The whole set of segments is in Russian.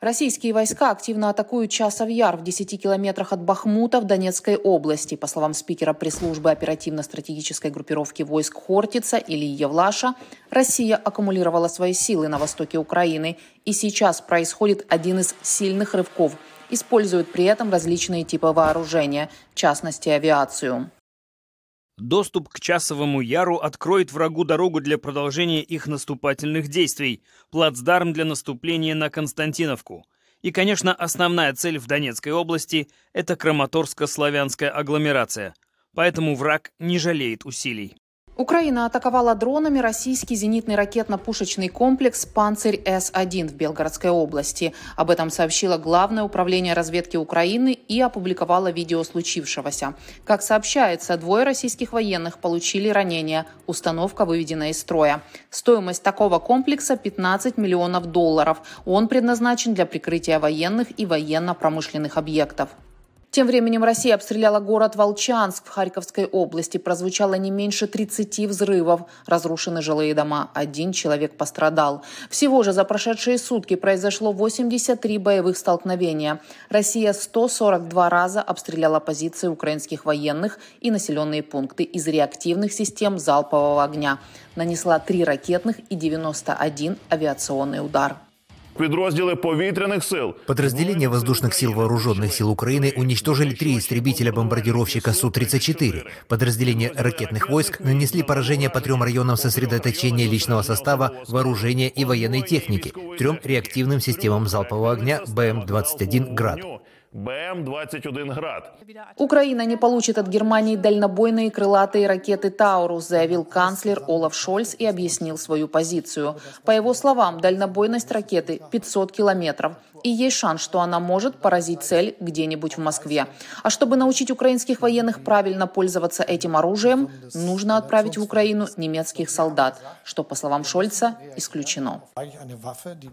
Российские войска активно атакуют Часов Яр в 10 километрах от Бахмута в Донецкой области. По словам спикера пресс-службы оперативно-стратегической группировки войск Хортица Ильи Евлаша, Россия аккумулировала свои силы на востоке Украины. И сейчас происходит один из сильных рывков. Используют при этом различные типы вооружения, в частности авиацию. Доступ к Часовому Яру откроет врагу дорогу для продолжения их наступательных действий, плацдарм для наступления на Константиновку. И, конечно, основная цель в Донецкой области – это Краматорско-славянская агломерация. Поэтому враг не жалеет усилий. Украина атаковала дронами российский зенитный ракетно-пушечный комплекс «Панцирь-С-1» в Белгородской области. Об этом сообщило Главное управление разведки Украины и опубликовало видео случившегося. Как сообщается, двое российских военных получили ранения. Установка выведена из строя. Стоимость такого комплекса – 15 миллионов долларов. Он предназначен для прикрытия военных и военно-промышленных объектов. Тем временем Россия обстреляла город Волчанск в Харьковской области. Прозвучало не меньше 30 взрывов. Разрушены жилые дома. Один человек пострадал. Всего же за прошедшие сутки произошло 83 боевых столкновения. Россия 142 раза обстреляла позиции украинских военных и населенные пункты из реактивных систем залпового огня. Нанесла 3 ракетных и 91 авиационный удар. Підрозділи повітряних сил. Подразделения воздушных сил Вооруженных сил Украины уничтожили три истребителя-бомбардировщика Су-34. Подразделения ракетных войск нанесли поражение по трем районам сосредоточения личного состава, вооружения и военной техники, трем реактивным системам залпового огня БМ-21 «Град». БМ-21 «Град». Украина не получит от Германии дальнобойные крылатые ракеты «Таурус», заявил канцлер Олаф Шольц и объяснил свою позицию. По его словам, дальнобойность ракеты 500 километров. И есть шанс, что она может поразить цель где-нибудь в Москве. А чтобы научить украинских военных правильно пользоваться этим оружием, нужно отправить в Украину немецких солдат, что, по словам Шольца, исключено.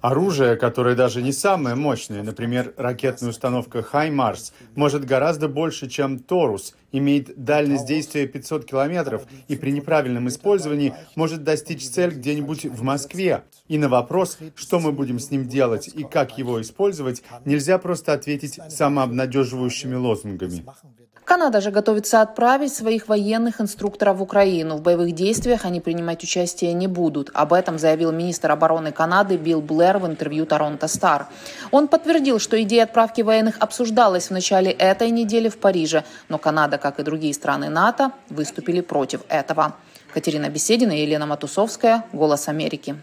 Оружие, которое даже не самое мощное, например, ракетная установка «Хаймарс», может гораздо больше, чем «Торус», имеет дальность действия 500 километров и при неправильном использовании может достичь цель где-нибудь в Москве. И на вопрос, что мы будем с ним делать и как его использовать, нельзя просто ответить самообнадеживающими лозунгами. Канада же готовится отправить своих военных инструкторов в Украину. В боевых действиях они принимать участие не будут. Об этом заявил министр обороны Канады Билл Блэр в интервью Торонто Стар. Он подтвердил, что идея отправки военных обсуждалась в начале этой недели в Париже, но Канада, как и другие страны НАТО, выступили против этого. Катерина Беседина и Елена Матусовская, «Голос Америки».